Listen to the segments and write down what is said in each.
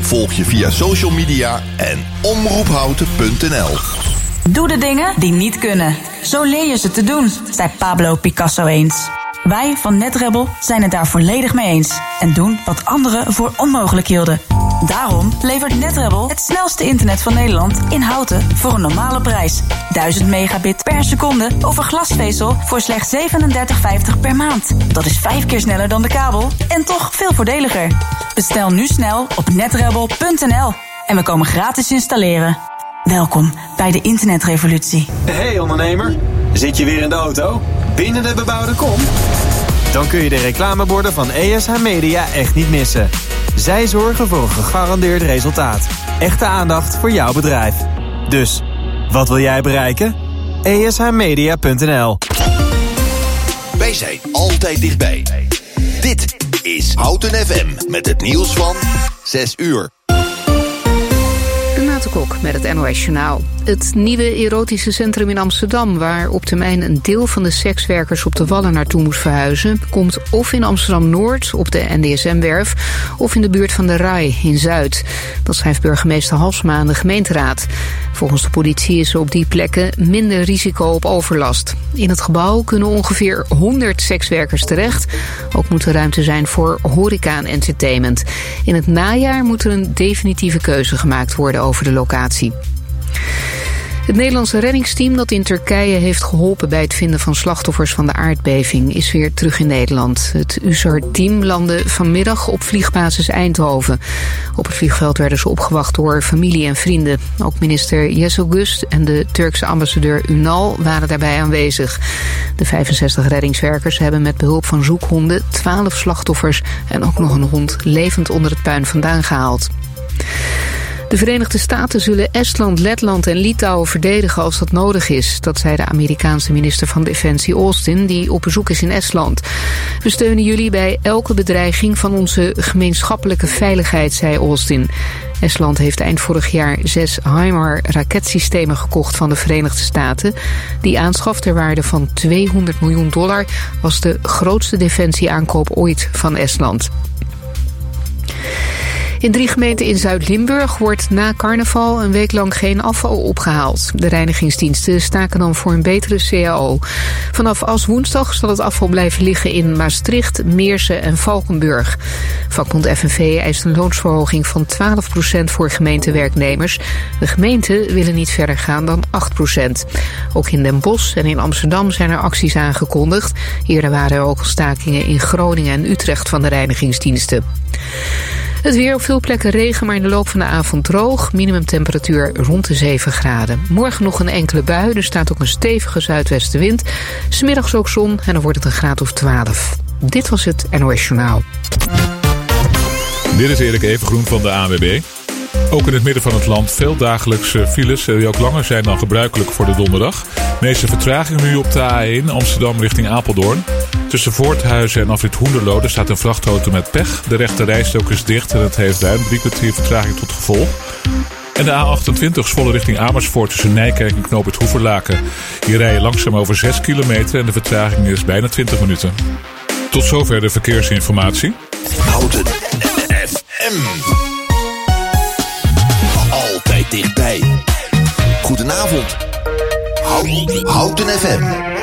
Volg je via social media en omroephouten.nl. Doe de dingen die niet kunnen. Zo leer je ze te doen, zei Pablo Picasso eens. Wij van NetRebel zijn het daar volledig mee eens. En doen wat anderen voor onmogelijk hielden. Daarom levert NetRebel het snelste internet van Nederland in houten voor een normale prijs. 1000 megabit per seconde over glasvezel voor slechts 37,50 per maand. Dat is vijf keer sneller dan de kabel en toch veel voordeliger. Bestel nu snel op netrebel.nl en we komen gratis installeren. Welkom bij de internetrevolutie. Hey ondernemer, zit je weer in de auto? Binnen de bebouwde kom? Dan kun je de reclameborden van ESH Media echt niet missen. Zij zorgen voor een gegarandeerd resultaat. Echte aandacht voor jouw bedrijf. Dus, wat wil jij bereiken? ESHmedia.nl Wij zijn altijd dichtbij. Dit is Houten FM met het nieuws van 6 uur. Met het NOS Journaal. Het nieuwe erotische centrum in Amsterdam... waar op termijn een deel van de sekswerkers op de Wallen naartoe moest verhuizen... komt of in Amsterdam-Noord op de NDSM-werf... of in de buurt van de Rai in Zuid. Dat schrijft burgemeester Halsma aan de gemeenteraad. Volgens de politie is er op die plekken minder risico op overlast. In het gebouw kunnen ongeveer 100 sekswerkers terecht. Ook moet er ruimte zijn voor horeca en entertainment. In het najaar moet er een definitieve keuze gemaakt worden over de locatie. Het Nederlandse reddingsteam dat in Turkije heeft geholpen bij het vinden van slachtoffers van de aardbeving is weer terug in Nederland. Het USAR-team landde vanmiddag op vliegbasis Eindhoven. Op het vliegveld werden ze opgewacht door familie en vrienden. Ook minister Gust en de Turkse ambassadeur Unal waren daarbij aanwezig. De 65 reddingswerkers hebben met behulp van zoekhonden 12 slachtoffers en ook nog een hond levend onder het puin vandaan gehaald. De Verenigde Staten zullen Estland, Letland en Litouwen verdedigen als dat nodig is. Dat zei de Amerikaanse minister van Defensie Austin, die op bezoek is in Estland. We steunen jullie bij elke bedreiging van onze gemeenschappelijke veiligheid, zei Austin. Estland heeft eind vorig jaar zes HIMAR raketsystemen gekocht van de Verenigde Staten. Die aanschaf ter waarde van 200 miljoen dollar was de grootste defensieaankoop ooit van Estland. In drie gemeenten in Zuid-Limburg wordt na carnaval een week lang geen afval opgehaald. De reinigingsdiensten staken dan voor een betere CAO. Vanaf als woensdag zal het afval blijven liggen in Maastricht, Meersen en Valkenburg. Vakbond FNV eist een loonsverhoging van 12% voor gemeentewerknemers. De gemeenten willen niet verder gaan dan 8%. Ook in Den Bosch en in Amsterdam zijn er acties aangekondigd. Eerder waren er ook stakingen in Groningen en Utrecht van de reinigingsdiensten. Het weer op veel plekken regen, maar in de loop van de avond droog. Minimumtemperatuur rond de 7 graden. Morgen nog een enkele bui, er staat ook een stevige zuidwestenwind. Smiddags ook zon en dan wordt het een graad of 12. Dit was het NOS Journaal. Dit is Erik Evengroen van de ANWB. Ook in het midden van het land veel dagelijkse files die ook langer zijn dan gebruikelijk voor de donderdag. De meeste vertraging nu op de A1 Amsterdam richting Apeldoorn. Tussen Voorthuizen en Afrit Hoenderlode staat een vrachtauto met pech. De rechte rijstok is dicht en het heeft duim drie kwartier vertraging tot gevolg. En de A28 volle richting Amersfoort tussen Nijkerk en Knoop het Hoeverlaken. Hier rijden langzaam over 6 kilometer en de vertraging is bijna 20 minuten. Tot zover de verkeersinformatie. Houten FM. Goedenavond. Houten, Houten FM.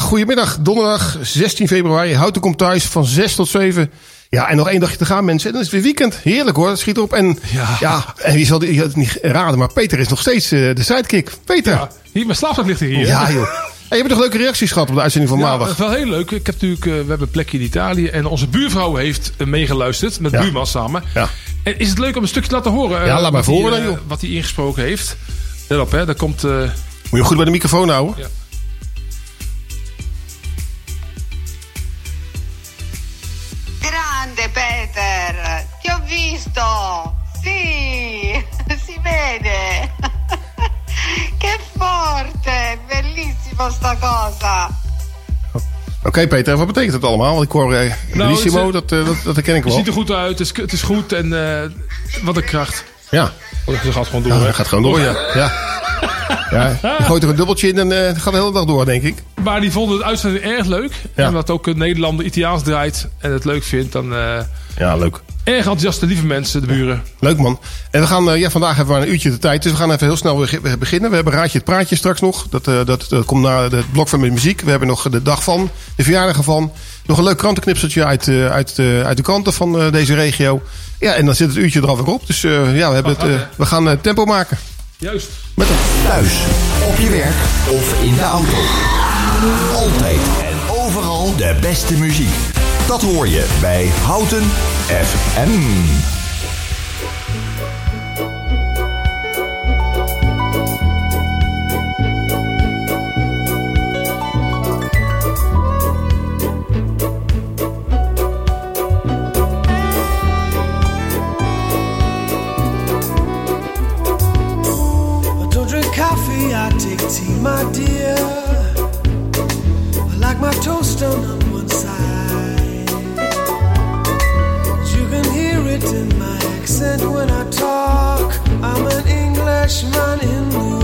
Goedemiddag. Donderdag 16 februari. Houten komt thuis van 6 tot 7. Ja, en nog één dagje te gaan, mensen. En dan is het weer weekend. Heerlijk hoor. Het schiet op. En ja, Ja. en je zal het niet raden, maar Peter is nog steeds eh, de sidekick. Peter. Ja, hier, mijn slaapzak ligt hier. Ja, joh. En je hebt toch leuke reacties gehad op de uitzending van Ja, dat maandag? is wel heel leuk. Ik heb natuurlijk, eh, we hebben een plekje in Italië. En onze buurvrouw heeft eh, meegeluisterd. Met Ja. buurman samen. Ja. En is het leuk om een stukje te laten horen? Ja, laat maar horen joh. Wat hij ingesproken heeft. Let op, hè. Daar komt... Moet je goed bij de microfoon houden. Ja. Cosa! Oké, Peter, wat betekent het allemaal? Want ik hoor eh Nou, Bellissimo, het dat, eh, dat, dat herken ik het wel. ziet er goed uit. Het is, het is goed. En eh, wat een kracht. Ja, Oh, dat gaat gewoon door. ja gaat gewoon door, ja. ja. ja. Je gooit er een dubbeltje in en eh, het gaat de hele dag door, denk ik. Maar die vonden het uitzending erg leuk. Ja. En wat ook een Nederlander Italiaans draait. En het leuk vindt. Dan eh, Ja, leuk. Erg enthousiaste lieve mensen, de buren. Leuk man. En we gaan, eh, ja, vandaag hebben we maar een uurtje de tijd. Dus we gaan even heel snel weer beginnen. We hebben Raadje het Praatje straks nog. Dat, eh, dat, dat komt na het blok van met muziek. We hebben nog de dag van, de verjaardag van. Nog een leuk krantenknipseltje uit, eh, uit, uit de kranten van eh, deze regio. Ja, en dan zit het uurtje er alweer op. Dus eh, ja, we, hebben het, eh, we gaan tempo maken. Juist. Met een... Thuis, op je werk of in de auto. Altijd en overal de beste muziek. Dat hoor je bij Houten FM. Coffee, I take tea, my dear. I like my toast on in my accent when I talk. I'm an Englishman in New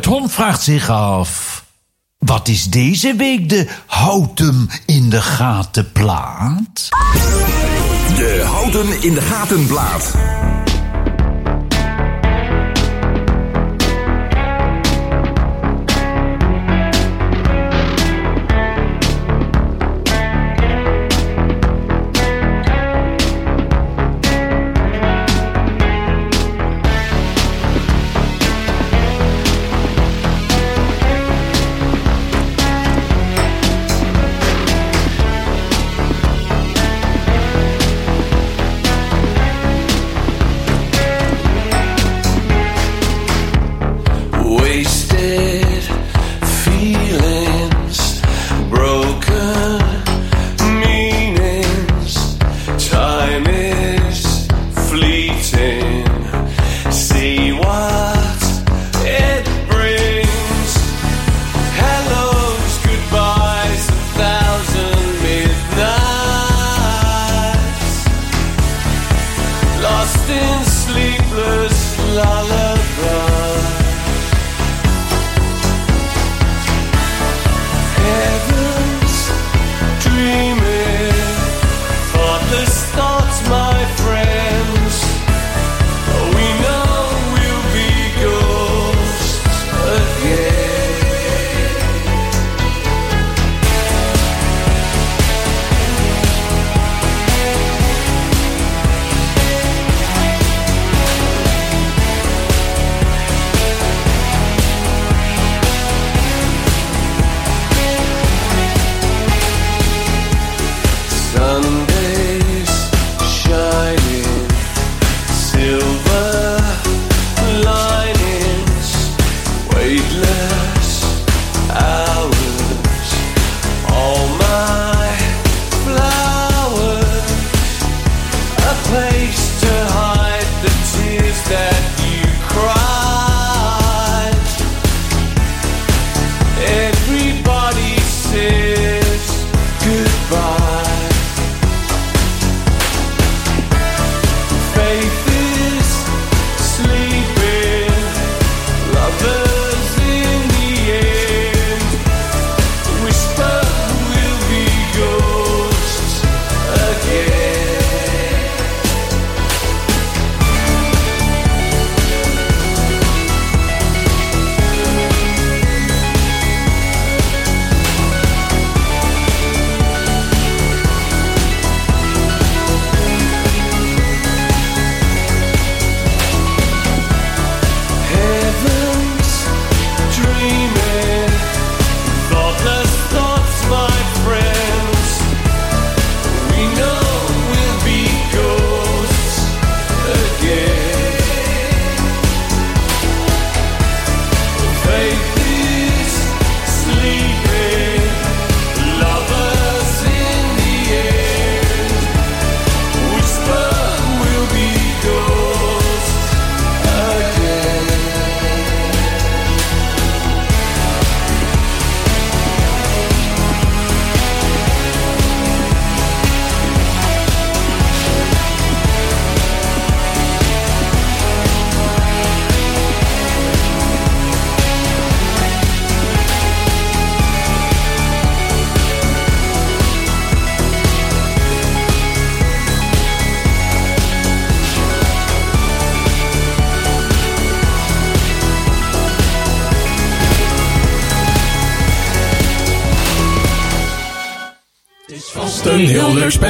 met Hond vraagt zich af... Wat is deze week de Houten in de gaten plaat? De Houten in de Gaten plaat.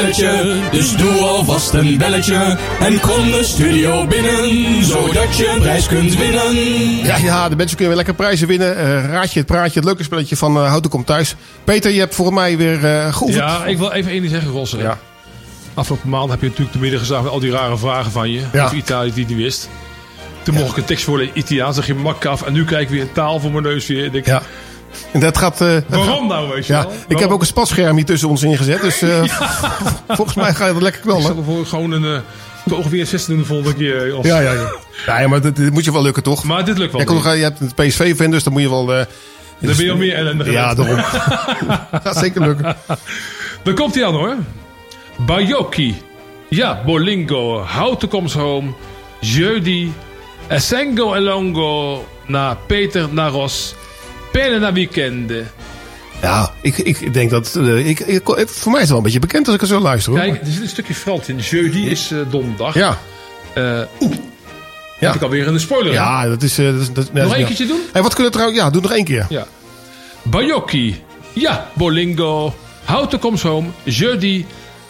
Spelletje, dus doe alvast een belletje. En kom de studio binnen, zodat je een prijs kunt winnen. Ja, ja, de mensen kunnen weer lekker prijzen winnen. Eh, raad je het praatje, het leuke spelletje van eh Houten komt thuis. Peter, je hebt voor mij weer eh geoefend. Ja, ik wil even één ding zeggen, Rosse. Ja. Afgelopen maand heb je natuurlijk te midden gestaan met al die rare vragen van je. Ja. Over Italië die niet wist. Toen mocht ik een tekst voorlezen in Italiaans, zeg je mak af. En nu krijg ik weer een taal voor mijn neus weer. Ik denk, Ja. En dat gaat... eh, Waarom gaat- nou, weet je Ja, wel? ik heb ook een spatscherm hier tussen ons ingezet. Dus eh, volgens mij ga je dat lekker Ik zal knallen. gewoon een... eh, toch ongeveer een 16 doen de volgende keer. Of- Ja, ja, ja. ja, maar dit, dit moet je wel lukken, toch? Maar dit lukt wel. Nog, je hebt een PSV-fan, dus dan moet je wel... eh, Dan ben je al meer ellende Ja, daarom. Gaat zeker lukken. Dan komt hij aan hoor. Bayoki. Ja, Bolingo. Houten comes home. Jeudi. Essengo Elongo. na Peter na Ros. Pene na weekende. Ja, ik, ik denk dat... eh, ik, voor mij is het wel een beetje bekend als ik er zo luister. Hoor. Kijk, er zit een stukje Frans in. Jeudi is eh, donderdag. Ja. Eh Oeh. Heb ik alweer een spoiler. Ja, dat is... dat is, dat, nee, Nog één keertje doen? Hey, wat kunnen we trouwens... Ja, doe nog één keer. Ja. Bajocchi. Ja, Bolingo. Houten comes home. Jeudi.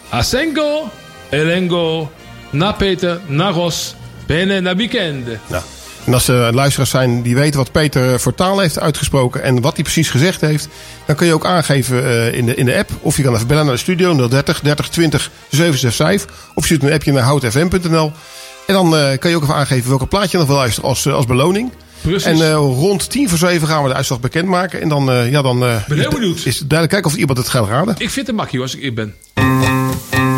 Asengo. Elengo. Na Peter. Na Ros. Bene na weekende. Nou, en als er luisteraars zijn die weten wat Peter voor taal heeft uitgesproken en wat hij precies gezegd heeft, dan kun je ook aangeven eh, in, de, in de app. Of je kan even bellen naar de studio 030 30 20 765. Of je stuurt een appje naar houtfm.nl. En dan eh, kan je ook even aangeven welke plaatje je nog wil luisteren als, eh, als beloning. Precies. En eh, rond tien voor zeven gaan we de uitslag bekendmaken. En dan, eh, ja, dan eh, Ben heel benieuwd. is het duidelijk kijken of iemand het gaat raden. Ik vind het makkie als ik eerlijk ben.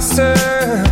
myself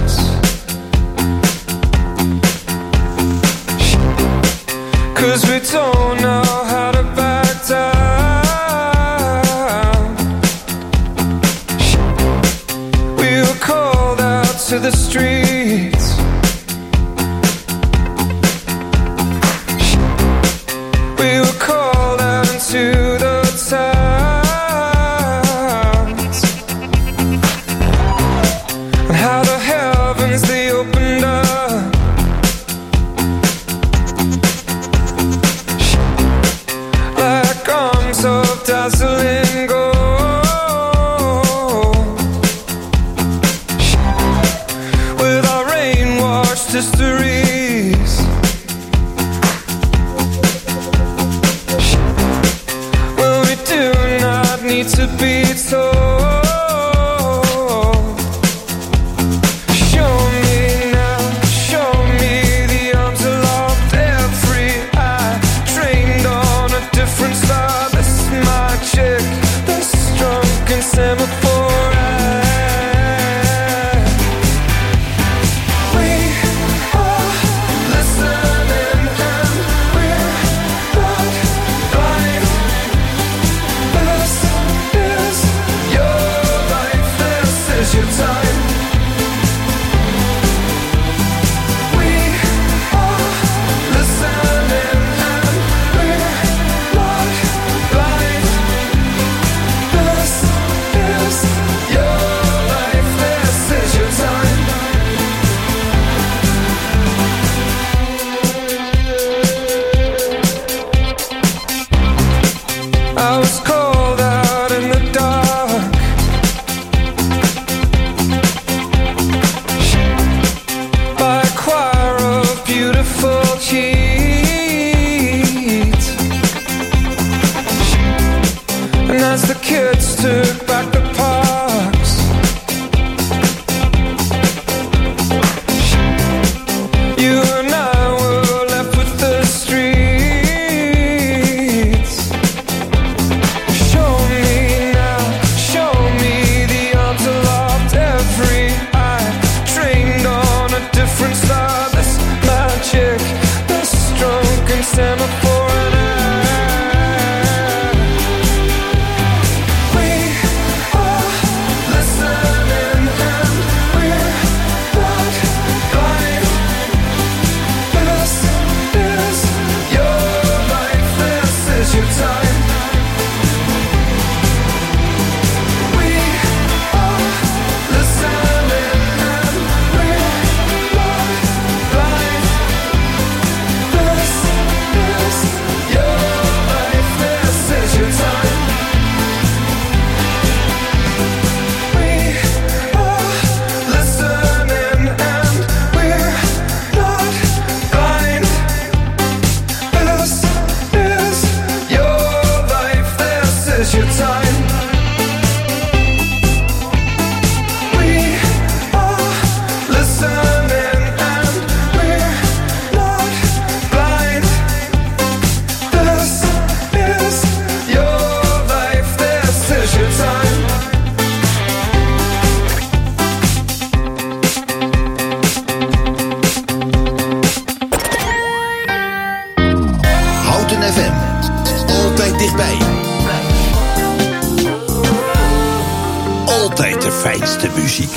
beste muziek.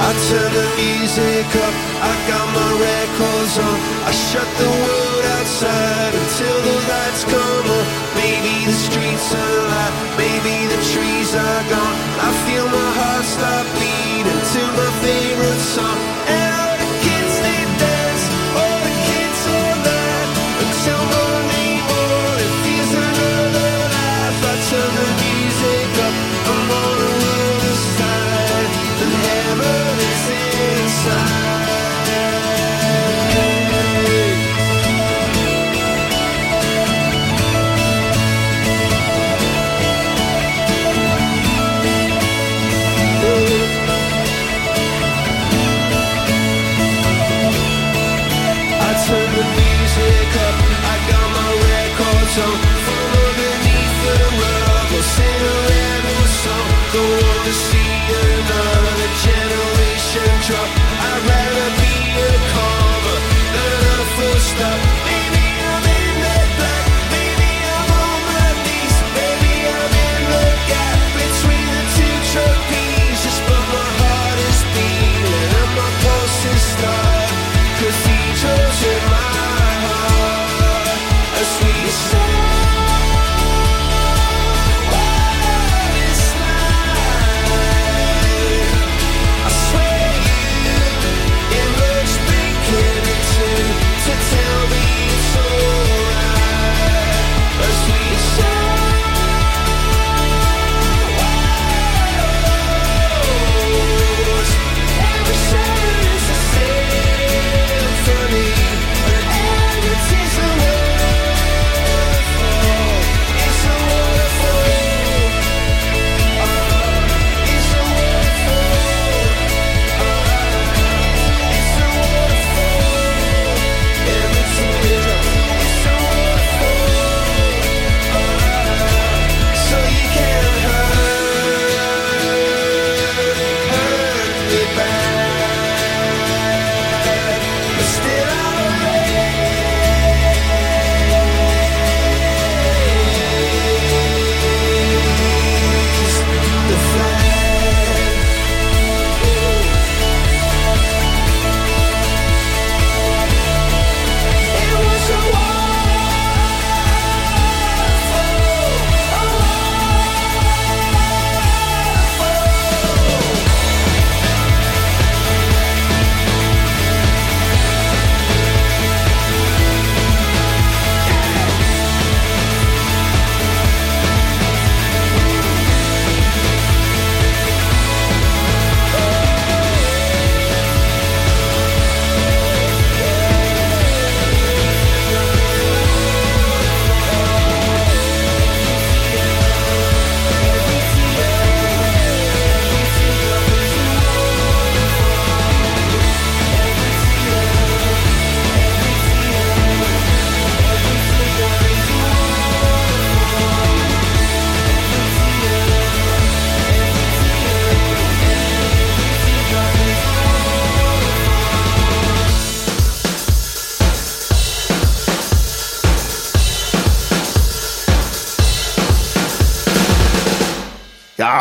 I turn the music up, I got my records on. I shut the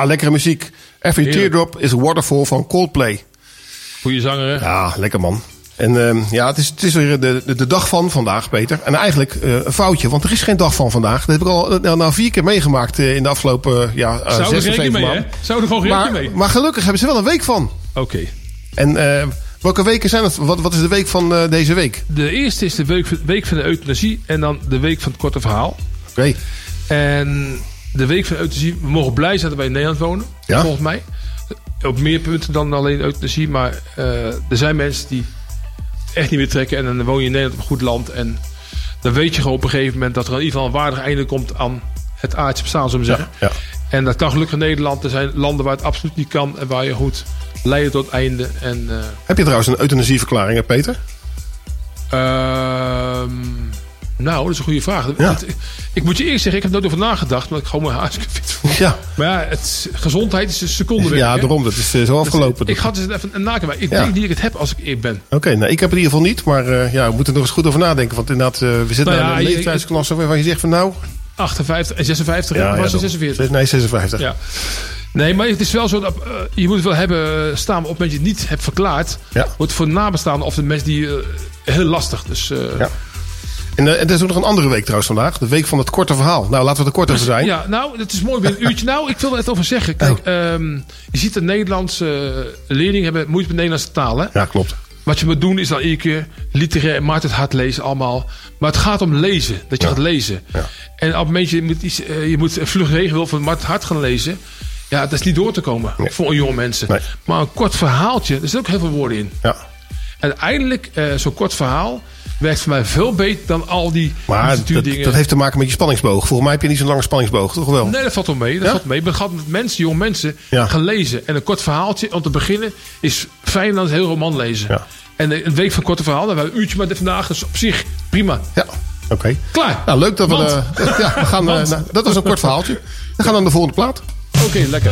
Ja, lekkere muziek. Every. Teardrop is a Waterfall van Coldplay. Goeie zanger, hè? Ja, lekker man. En ehm, ja, het is, het is weer de, de, de dag van vandaag, Peter. En eigenlijk eh, een foutje, want er is geen dag van vandaag. Dat heb ik al eh, nou, vier keer meegemaakt eh, in de afgelopen ja, Zou er zes of zeven maanden. Zou er gewoon Maar, mee? maar gelukkig hebben ze wel een week van. Oké. En welke weken zijn het? Wat, wat is de week van deze week? De eerste is de week, week van de euthanasie en dan de week van het korte verhaal. Oké. En de week van euthanasie, we mogen blij zijn dat wij in Nederland wonen. Ja. Volgens mij. Op meer punten dan alleen euthanasie. Maar eh, er zijn mensen die echt niet meer trekken. En dan woon je in Nederland op een goed land. En dan weet je gewoon op een gegeven moment dat er in ieder geval een waardig einde komt aan het aardse bestaan, zullen we zeggen. Ja. En dat kan gelukkig in Nederland. Er zijn landen waar het absoluut niet kan. En waar je goed leiden tot het einde. En, eh, Heb je trouwens een euthanasieverklaring, hè, Peter? ehm, Nou, dat is een goede vraag. Het- Ik moet je eerst zeggen, ik heb er nooit over nagedacht. Omdat ik gewoon mijn hartstikke fit voel. Ja. Maar ja, het, gezondheid is een seconde Ja, daarom. Dat is eh, zo afgelopen. Ik ga het eens even naken. Maar ik Ja. denk niet dat ik het heb als ik eerlijk ben. Oké, nou ik heb het in ieder geval niet. Maar eh, ja, we moeten er nog eens goed over nadenken. Want inderdaad, eh, we zitten Nou ja, een je- leeftijdsklasse waarvan je zegt van nou... 58 en 56, Ja, was het dan- 46? Nee, 56. Ja. Nee, maar het is wel zo dat eh, je moet het wel hebben eh, staan op het moment dat je het niet hebt verklaard. Wordt voor de nabestaanden of de mensen die eh, heel lastig. Dus eh, Ja. En, en er is ook nog een andere week trouwens vandaag. De week van het korte verhaal. Nou, laten we er kort over zijn. Ja, nou, het is mooi weer een uurtje. Nou, ik wil er even over zeggen. Kijk, Oh. ehm, je ziet dat Nederlandse eh, leerlingen hebben moeite met Nederlandse taal. Hè? Ja, klopt. Wat je moet doen is dan iedere keer literair, maakt het hard lezen allemaal. Maar het gaat om lezen, dat je gaat lezen. En op het moment je moet, iets, eh, je moet vlug regel wil van Mart hard gaan lezen. Ja, dat is niet door te komen voor jonge mensen. Maar een kort verhaaltje, er zitten ook heel veel woorden in. Ja. En uiteindelijk, zo'n kort verhaal werkt voor mij veel beter dan al die Maar dat, dat heeft te maken met je spanningsboog. Volgens mij heb je niet zo'n lange spanningsboog, toch wel? Nee, dat valt wel mee. Dat Ja? valt mee. Maar het gaat met mensen, jonge mensen, Ja. gaan lezen. En een kort verhaaltje om te beginnen is fijner dan een heel roman lezen. Ja. En een week van korte verhaal, dan hebben we een uurtje met vandaag. Dus op zich prima. Ja, oké. Klaar. Nou, leuk dat we... Eh, ja, we gaan, nou, dat was een kort verhaaltje. We gaan naar de volgende plaat. Oké, lekker.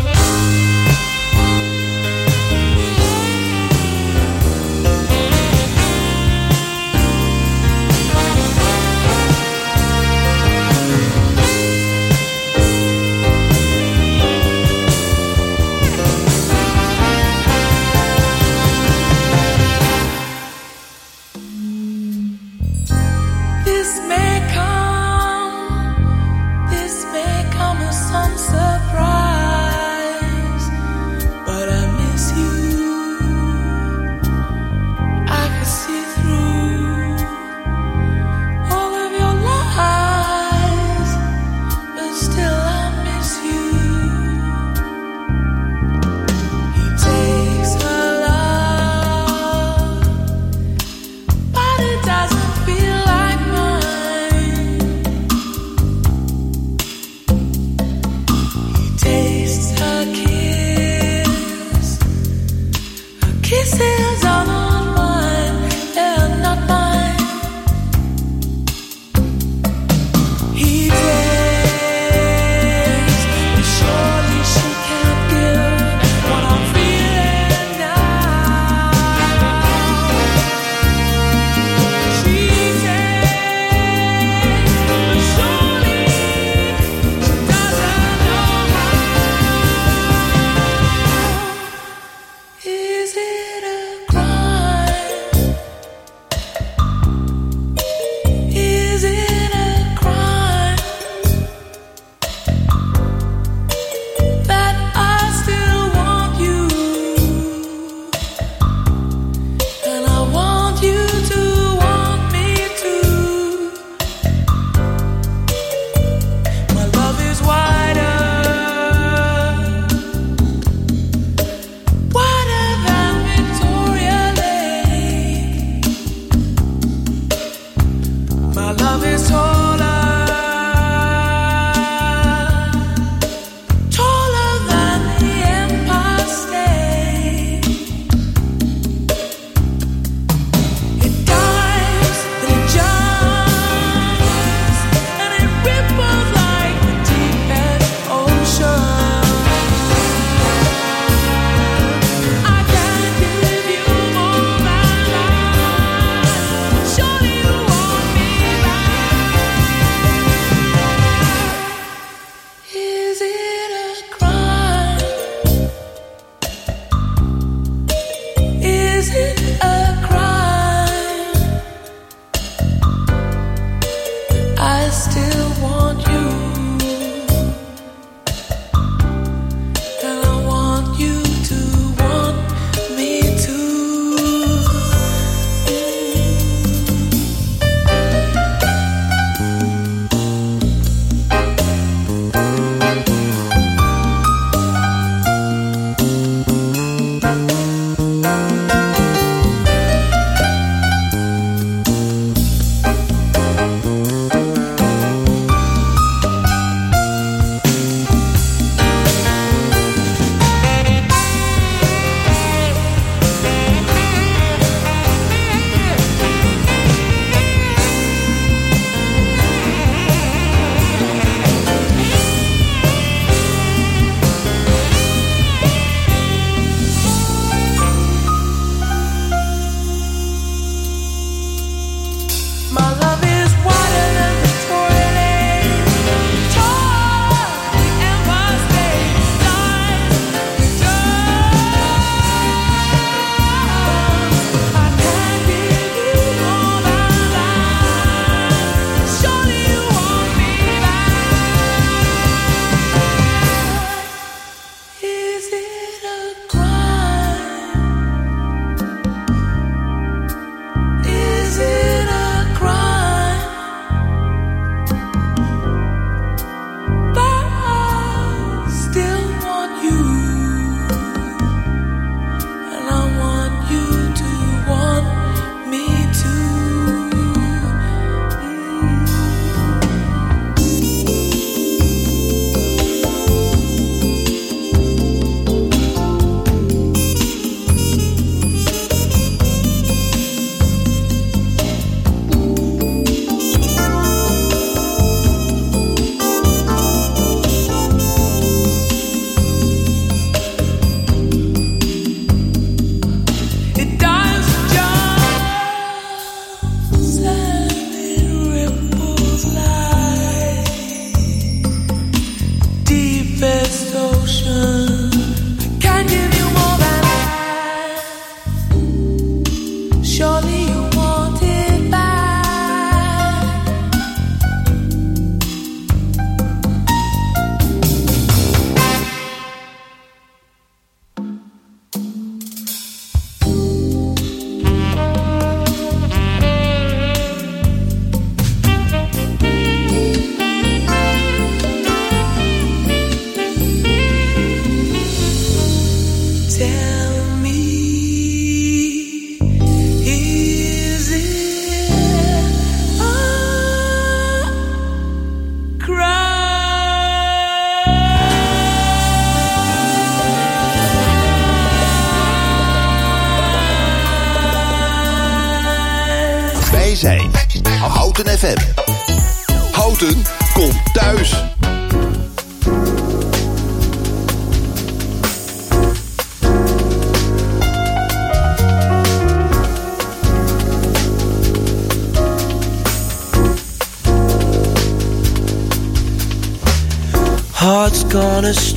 I still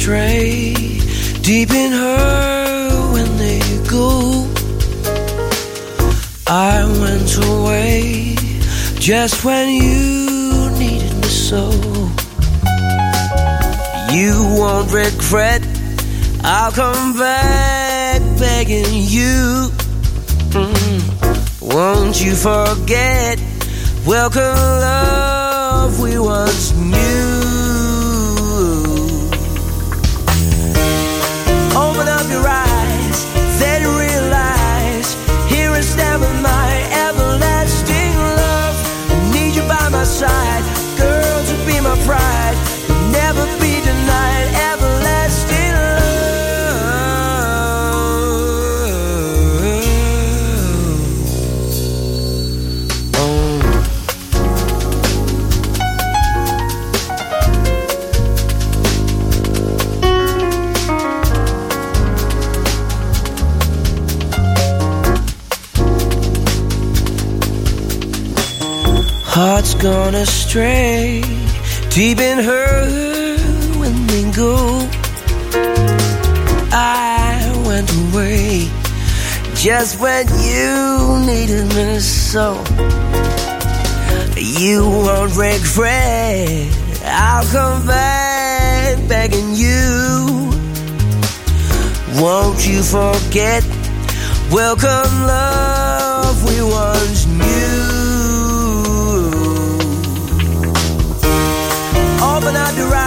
stray deep in her when they go. I went away just when you needed me so. You won't regret, I'll come back begging you. Mm. Won't you forget? Welcome, love, we once knew. gone astray deep in her go. I went away just when you needed me so. You won't regret. I'll come back begging you. Won't you forget? Welcome, love. the right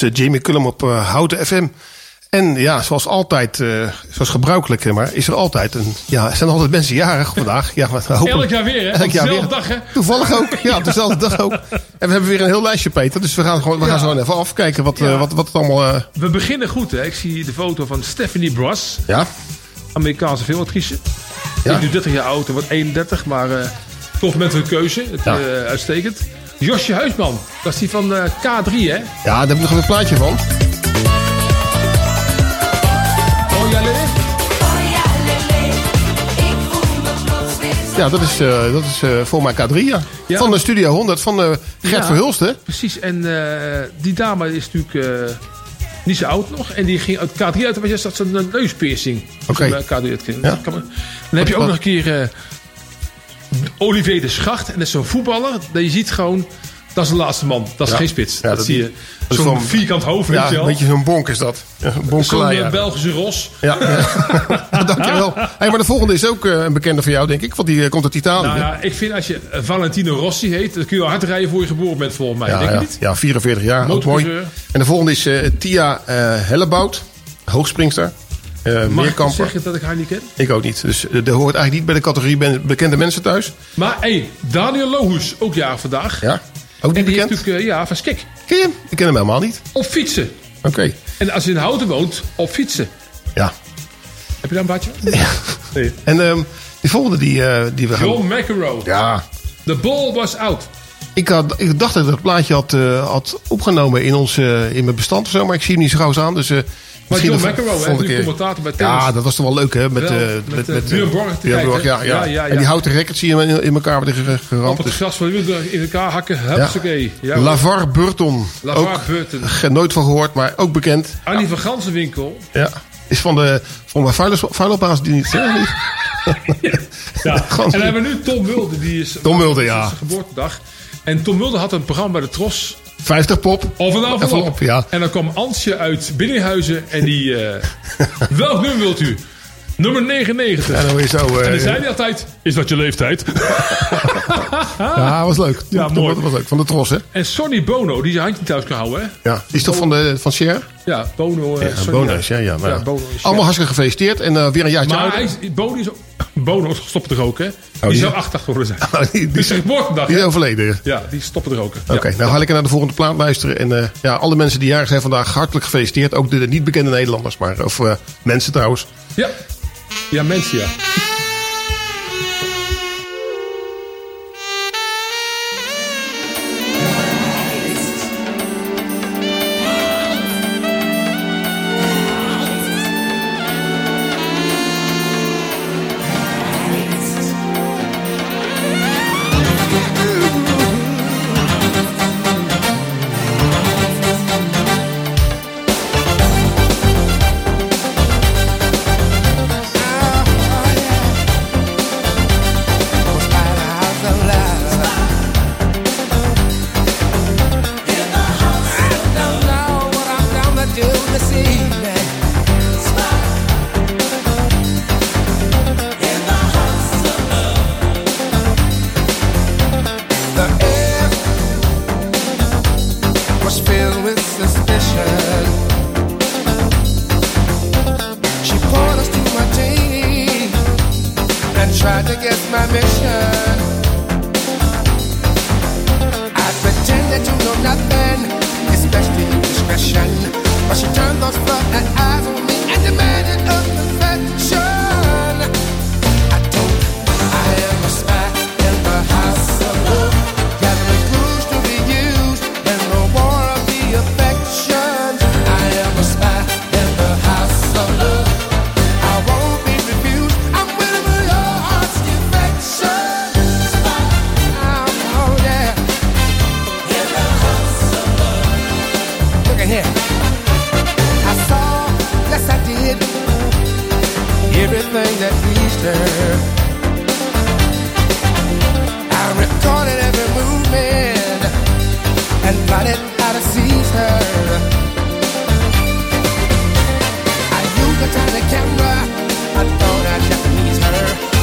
was eh, Jamie Cullum op eh, Houten FM. En ja, zoals altijd, eh, zoals gebruikelijk, maar is er altijd een. Ja, er zijn altijd mensen jarig vandaag. Ja, maar hopelijk- Elk jaar weer, hè? Elk jaar dezelfde weer. dag, hè? Toevallig ook. Ja, op dezelfde dag ook. En we hebben weer een heel lijstje, Peter. Dus we gaan, gewoon, we gaan zo even afkijken wat, wat, wat het allemaal. We beginnen goed, hè? Ik zie de foto van Stephanie Bras. ja, Amerikaanse filmactrice. Ja. is nu 30 jaar oud en wordt 31, maar toch met een keuze. Het, Ja. uitstekend. Josje Huisman, dat is die van eh, K3, hè? ja, daar heb ik nog een plaatje van. Oh ja, Lily? Ja, dat is, eh, dat is eh, voor mij K3, ja. Ja. Van de Studio 100 van Gert Ja. Verhulst, hè? Precies, en die dame is natuurlijk niet zo oud nog. En die ging uit K3 uit, want je zat zo'n neuspiercing. Oké. Zo'n, eh, K3 uitging. Ja. Maar- Dan heb je ook nog een keer Olivier de Schacht. En dat is zo'n voetballer. Dat je ziet gewoon, dat is de laatste man. Dat is Ja. geen spits. Ja, dat, dat- zie je. Zo'n vierkant hoofd, weet Ja, je wel. een beetje zo'n bonk is dat. Zo'n eh. Belgische ros. Ja, dankjewel. Hey, maar de volgende is ook eh, een bekende van jou, denk ik. Want die eh, komt uit Italië. Nou ja, ik vind als je Valentino Rossi heet, dan kun je wel hard rijden voor je geboren bent, volgens mij. ja, denk je ja, niet? ja, 44 jaar, ook mooi. En de volgende is Tia eh Hellebout, hoogspringster. Mag ik meerkamper. zeggen dat ik haar niet ken? Ik ook niet. Dus eh, dat hoort eigenlijk niet bij de categorie ben- bekende mensen thuis. Maar hé, hey, Daniel Lohus, ook jaar vandaag. Ja, ook niet En die bekend. heeft natuurlijk, eh, ja, van Skik. Ken je hem? Ik ken hem helemaal niet. Op fietsen. Oké, En als je in Houten woont, op fietsen. ja. Heb je daar een badje? Nee. En ehm, die volgende die, die we gaan... John McEnroe. Ja, The ball was out. ik, had, ik dacht dat ik dat plaatje had, had opgenomen in, ons, in mijn bestand of zo. Maar ik zie hem niet zo gauw staan. Dus, Maar John de McEnroe, keer. commentator bij tennis. Ja, dat was toch wel leuk, hè? Met, eh, met, eh, eh, Björn te Björn ja, ja. Ja, ja, En ja. die houten records zie je in, elkaar worden ge- Op geramd. het gras van de in elkaar hakken. ja. Hupsakee. Ja. Lavar Burton. Lavar ook Burton. nooit van gehoord, maar ook bekend. Annie van Gansenwinkel. Ja. Is van de van mijn vuilnisbaas die niet. Ja. Gewoon- En dan hebben we nu Tom Mulder. Die is, Tom Mulder, ja. is zijn geboortedag. En Tom Mulder had een programma bij de Tros. 50 pop. Of een envelop. Ja. En dan kwam Ansje uit Binnenhuizen. En die... eh, welk nummer wilt u? Nummer 99. En dan weer zo. eh, en dan zei hij altijd... Is dat je leeftijd? ja, was leuk. Ja, Dat mooi. was leuk. Van de Tros, hè? En Sonny Bono, die zijn handje thuis kan houden, hè? Ja. Die is toch van, de, van Cher? Ja, Bono. eh Ja, ja, ja. Nou, Ja, ja. Bono is- Allemaal hartstikke gefeliciteerd. En eh, weer een jaartje Maar ouder. hij is, Bono, is, Bono stopt er ook, hè? die, die- zou 80 geworden zijn. Oh, die, die, is zijn geboortedag, die is overleden. Ja, die stoppen er ook. Oké, nou ga ik naar de volgende plaat luisteren. En eh, ja, alle mensen die jarig zijn vandaag, hartelijk gefeliciteerd. Ook de, de niet bekende Nederlanders, maar of mensen trouwens. Ja. Ja, mensen, ja. gotta seize her. I the camera. I thought I'd need her.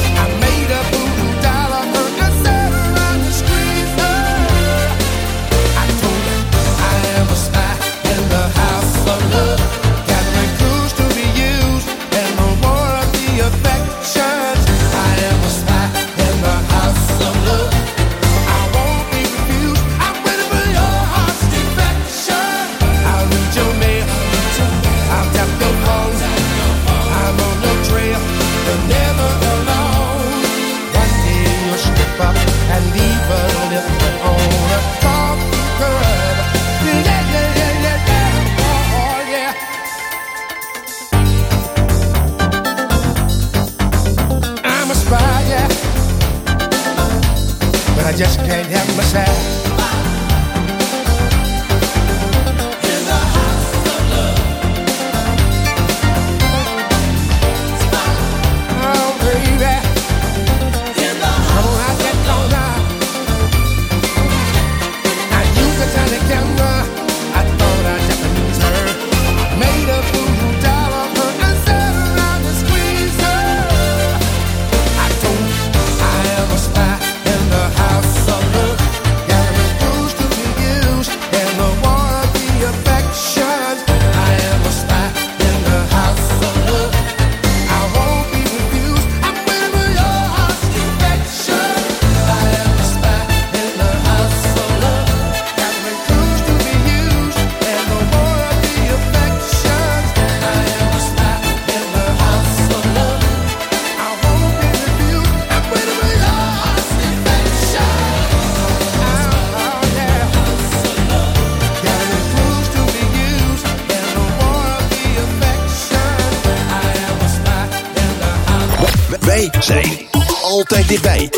Zijn altijd dichtbij.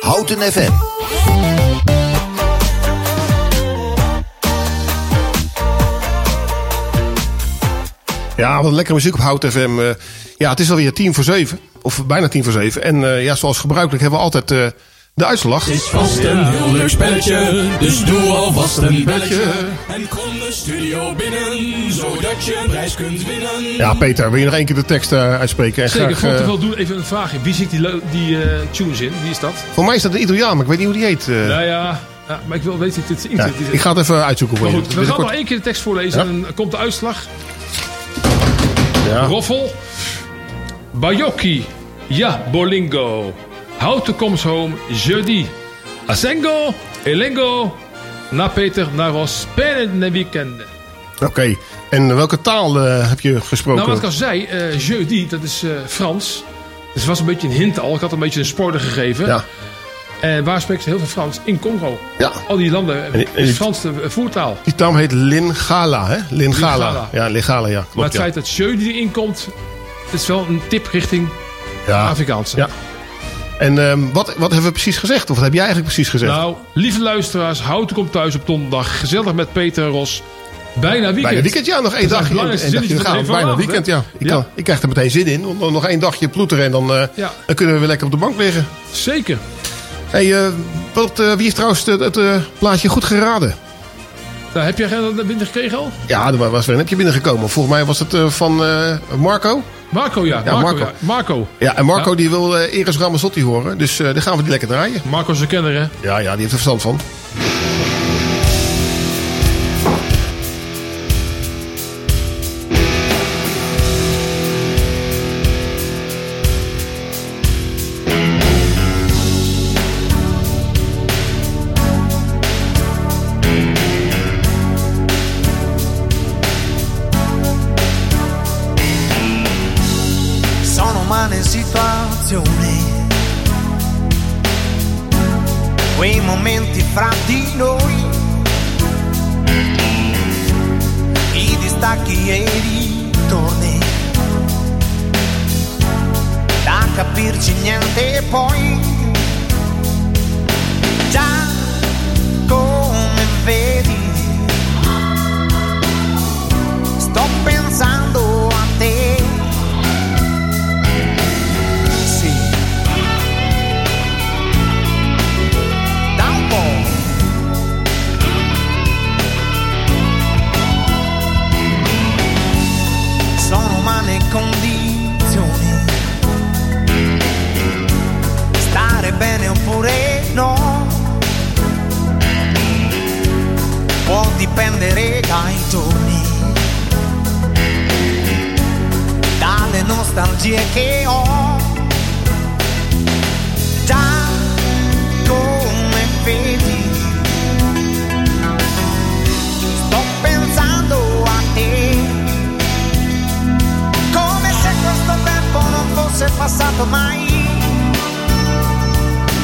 Houten FM. Ja, wat lekkere muziek op Hout FM. eh. ja, het is alweer tien voor zeven. Of bijna tien voor zeven. En eh, ja, zoals gebruikelijk hebben we altijd eh, de uitslag. Het is vast een heel leuk spelletje, dus doe alvast een belletje. En kom de studio binnen, zodat je een prijs kunt winnen. Ja, Peter, wil je nog één keer de tekst eh, uitspreken? En Zeker, graag, te eh, wel doen, even een vraagje. Wie zingt die, die eh, tunes in? Wie is dat? voor mij is dat een Italiaan, maar ik weet niet hoe die heet. eh. Nou ja, ja, maar ik wil weten, dit is Ja, ik ga het even uitzoeken voor je. goed, we gaan nog één keer de tekst voorlezen Ja. en dan komt de uitslag. Ja. Roffel. Bajocchi. Ja, Bolingo. Houten comes home. Jeudi. Asengo. Elengo. Na Peter, na Ros. Pene weekend. Oké, en welke taal eh, heb je gesproken? Nou, wat ik al zei, eh jeudi, dat is eh, Frans. Dus het was een beetje een hint al. Ik had een beetje een spoiler gegeven. Ja. En waar spreekt ze heel veel Frans? In Congo. Ja. Al die landen En- en is Frans de voertaal. Die taal heet Lingala, hè? Lingala. Lingala. Ja, Lingala, ja. maar Klopt, het ja. feit dat jeudi erin komt, het is wel een tip richting ja. Afrikaanse. Ja. En ehm, wat, wat hebben we precies gezegd? Of wat heb jij eigenlijk precies gezegd? Nou, lieve luisteraars, Houten komt thuis op donderdag. Gezellig met Peter en Ros. Bijna weekend. Bijna weekend, ja. Nog één is dagje. zinnetje gaan. Bijna weekend, ja. Ik, Ja. kan, ik krijg er meteen zin in. Om nog één dagje ploeteren en dan, eh, Ja. dan kunnen we weer lekker op de bank liggen. Zeker. Hey, eh, wat, eh, wie heeft trouwens het, het plaatje goed geraden? Nou, heb jij geen binnen gekregen al? Ja, er was weer een appje binnengekomen. Volgens mij was het eh, van eh, Marco. Marco, ja. Ja, Marco. Marco. Ja. Marco. Ja, en Marco Ja. die wil Eris Ramazzotti horen. Dus dan gaan we die lekker draaien. Marco is een kenner, hè? Ja, ja, die heeft er verstand van.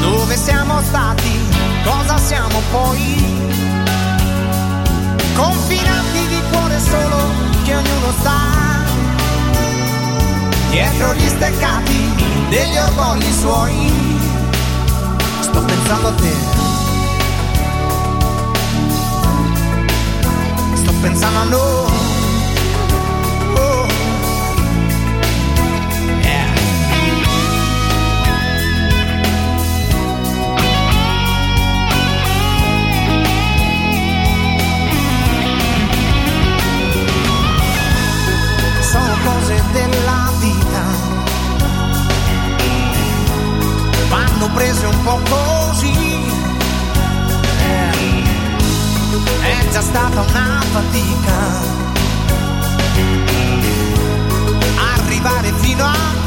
Dove siamo stati? Cosa siamo poi? Confinati di cuore solo che ognuno sa. Dietro gli steccati degli orgogli suoi. Sto pensando a te. Sto pensando a noi. prese un po' così. Eh, è già stata una fatica arrivare fino a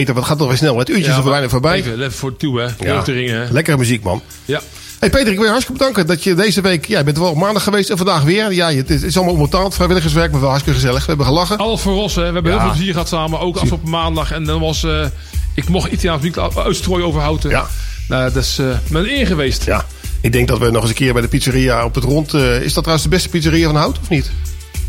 Peter, wat gaat toch weer snel. Het uurtje is er bijna voorbij. Even, even voor toe, hè. Ja. Ringen, hè. Lekkere muziek, man. Ja. Hey Peter, ik wil je hartstikke bedanken dat je deze week... Ja, je bent wel op maandag geweest en vandaag weer. Ja, het is, het is allemaal onbetaald, vrijwilligerswerk, maar wel hartstikke gezellig. We hebben gelachen. Alles voor Ross, hè. We hebben Ja. heel veel plezier gehad samen. Ook afgelopen maandag. En dan was... eh, ik mocht Italiaans muziek uitstrooien over houten. Ja. Nou, dat is eh mijn eer geweest. Ja. Ik denk dat we nog eens een keer bij de pizzeria op het rond... eh, is dat trouwens de beste pizzeria van Hout, of niet?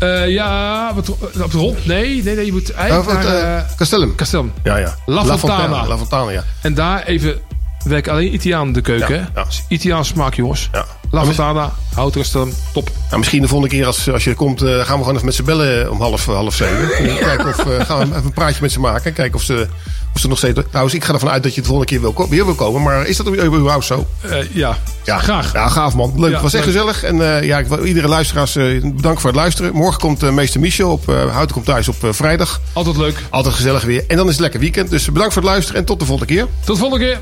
Eh, ja, wat, op het rond? Nee, nee, nee. Je moet eigenlijk naar... eh, eh, Castellum. Castellum. Ja, ja. La Fontana. La Fontana, ja. En daar even... Werk alleen Italiaan in de keuken, Ja, hè? Italiaans smaak, jongens. Ja. La Fontana, houten Castellum, top. Nou, misschien de volgende keer als, als je er komt, eh, gaan we gewoon even met ze bellen om half, half zeven. En kijken of, eh, gaan we even een praatje met ze maken. Kijken of ze, ze nog steeds... Trouwens, ik ga ervan uit dat je de volgende keer wil, weer wil komen. Maar is dat überhaupt zo? Eh, ja. Ja, graag. Ja, gaaf man. Leuk. Ja, het was echt leuk. gezellig. En eh, ja, ik wil iedere luisteraars eh, bedankt voor het luisteren. Morgen komt meester Michel op uh, Houten komt thuis op vrijdag. Altijd leuk. Altijd gezellig weer. En dan is het lekker weekend. Dus bedankt voor het luisteren en tot de volgende keer. Tot de volgende keer.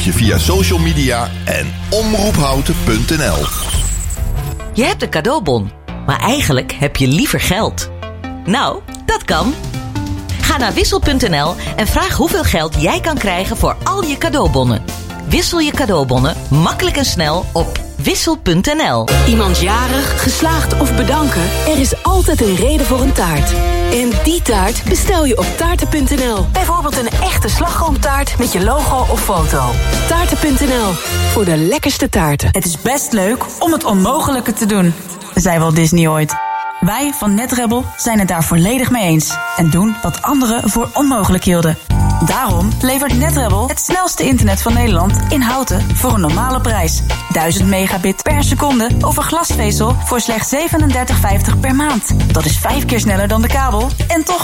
Je via social media en omroephouten.nl. Je hebt een cadeaubon, maar eigenlijk heb je liever geld. Nou, dat kan. Ga naar wissel.nl en vraag hoeveel geld jij kan krijgen voor al je cadeaubonnen. Wissel je cadeaubonnen makkelijk en snel op wissel.nl. Iemand jarig, geslaagd of bedanken? Er is altijd een reden voor een taart. En die taart bestel je op taarten.nl. Bijvoorbeeld een echte slagroomtaart met je logo of foto. Taarten.nl, voor de lekkerste taarten. Het is best leuk om het onmogelijke te doen, zei Walt Disney ooit. Wij van NetRebel zijn het daar volledig mee eens en doen wat anderen voor onmogelijk hielden. Daarom levert NetRebel het snelste internet van Nederland in houten voor een normale prijs. 1000 megabit per seconde over glasvezel voor slechts 37,50 per maand. Dat is vijf keer sneller dan de kabel en toch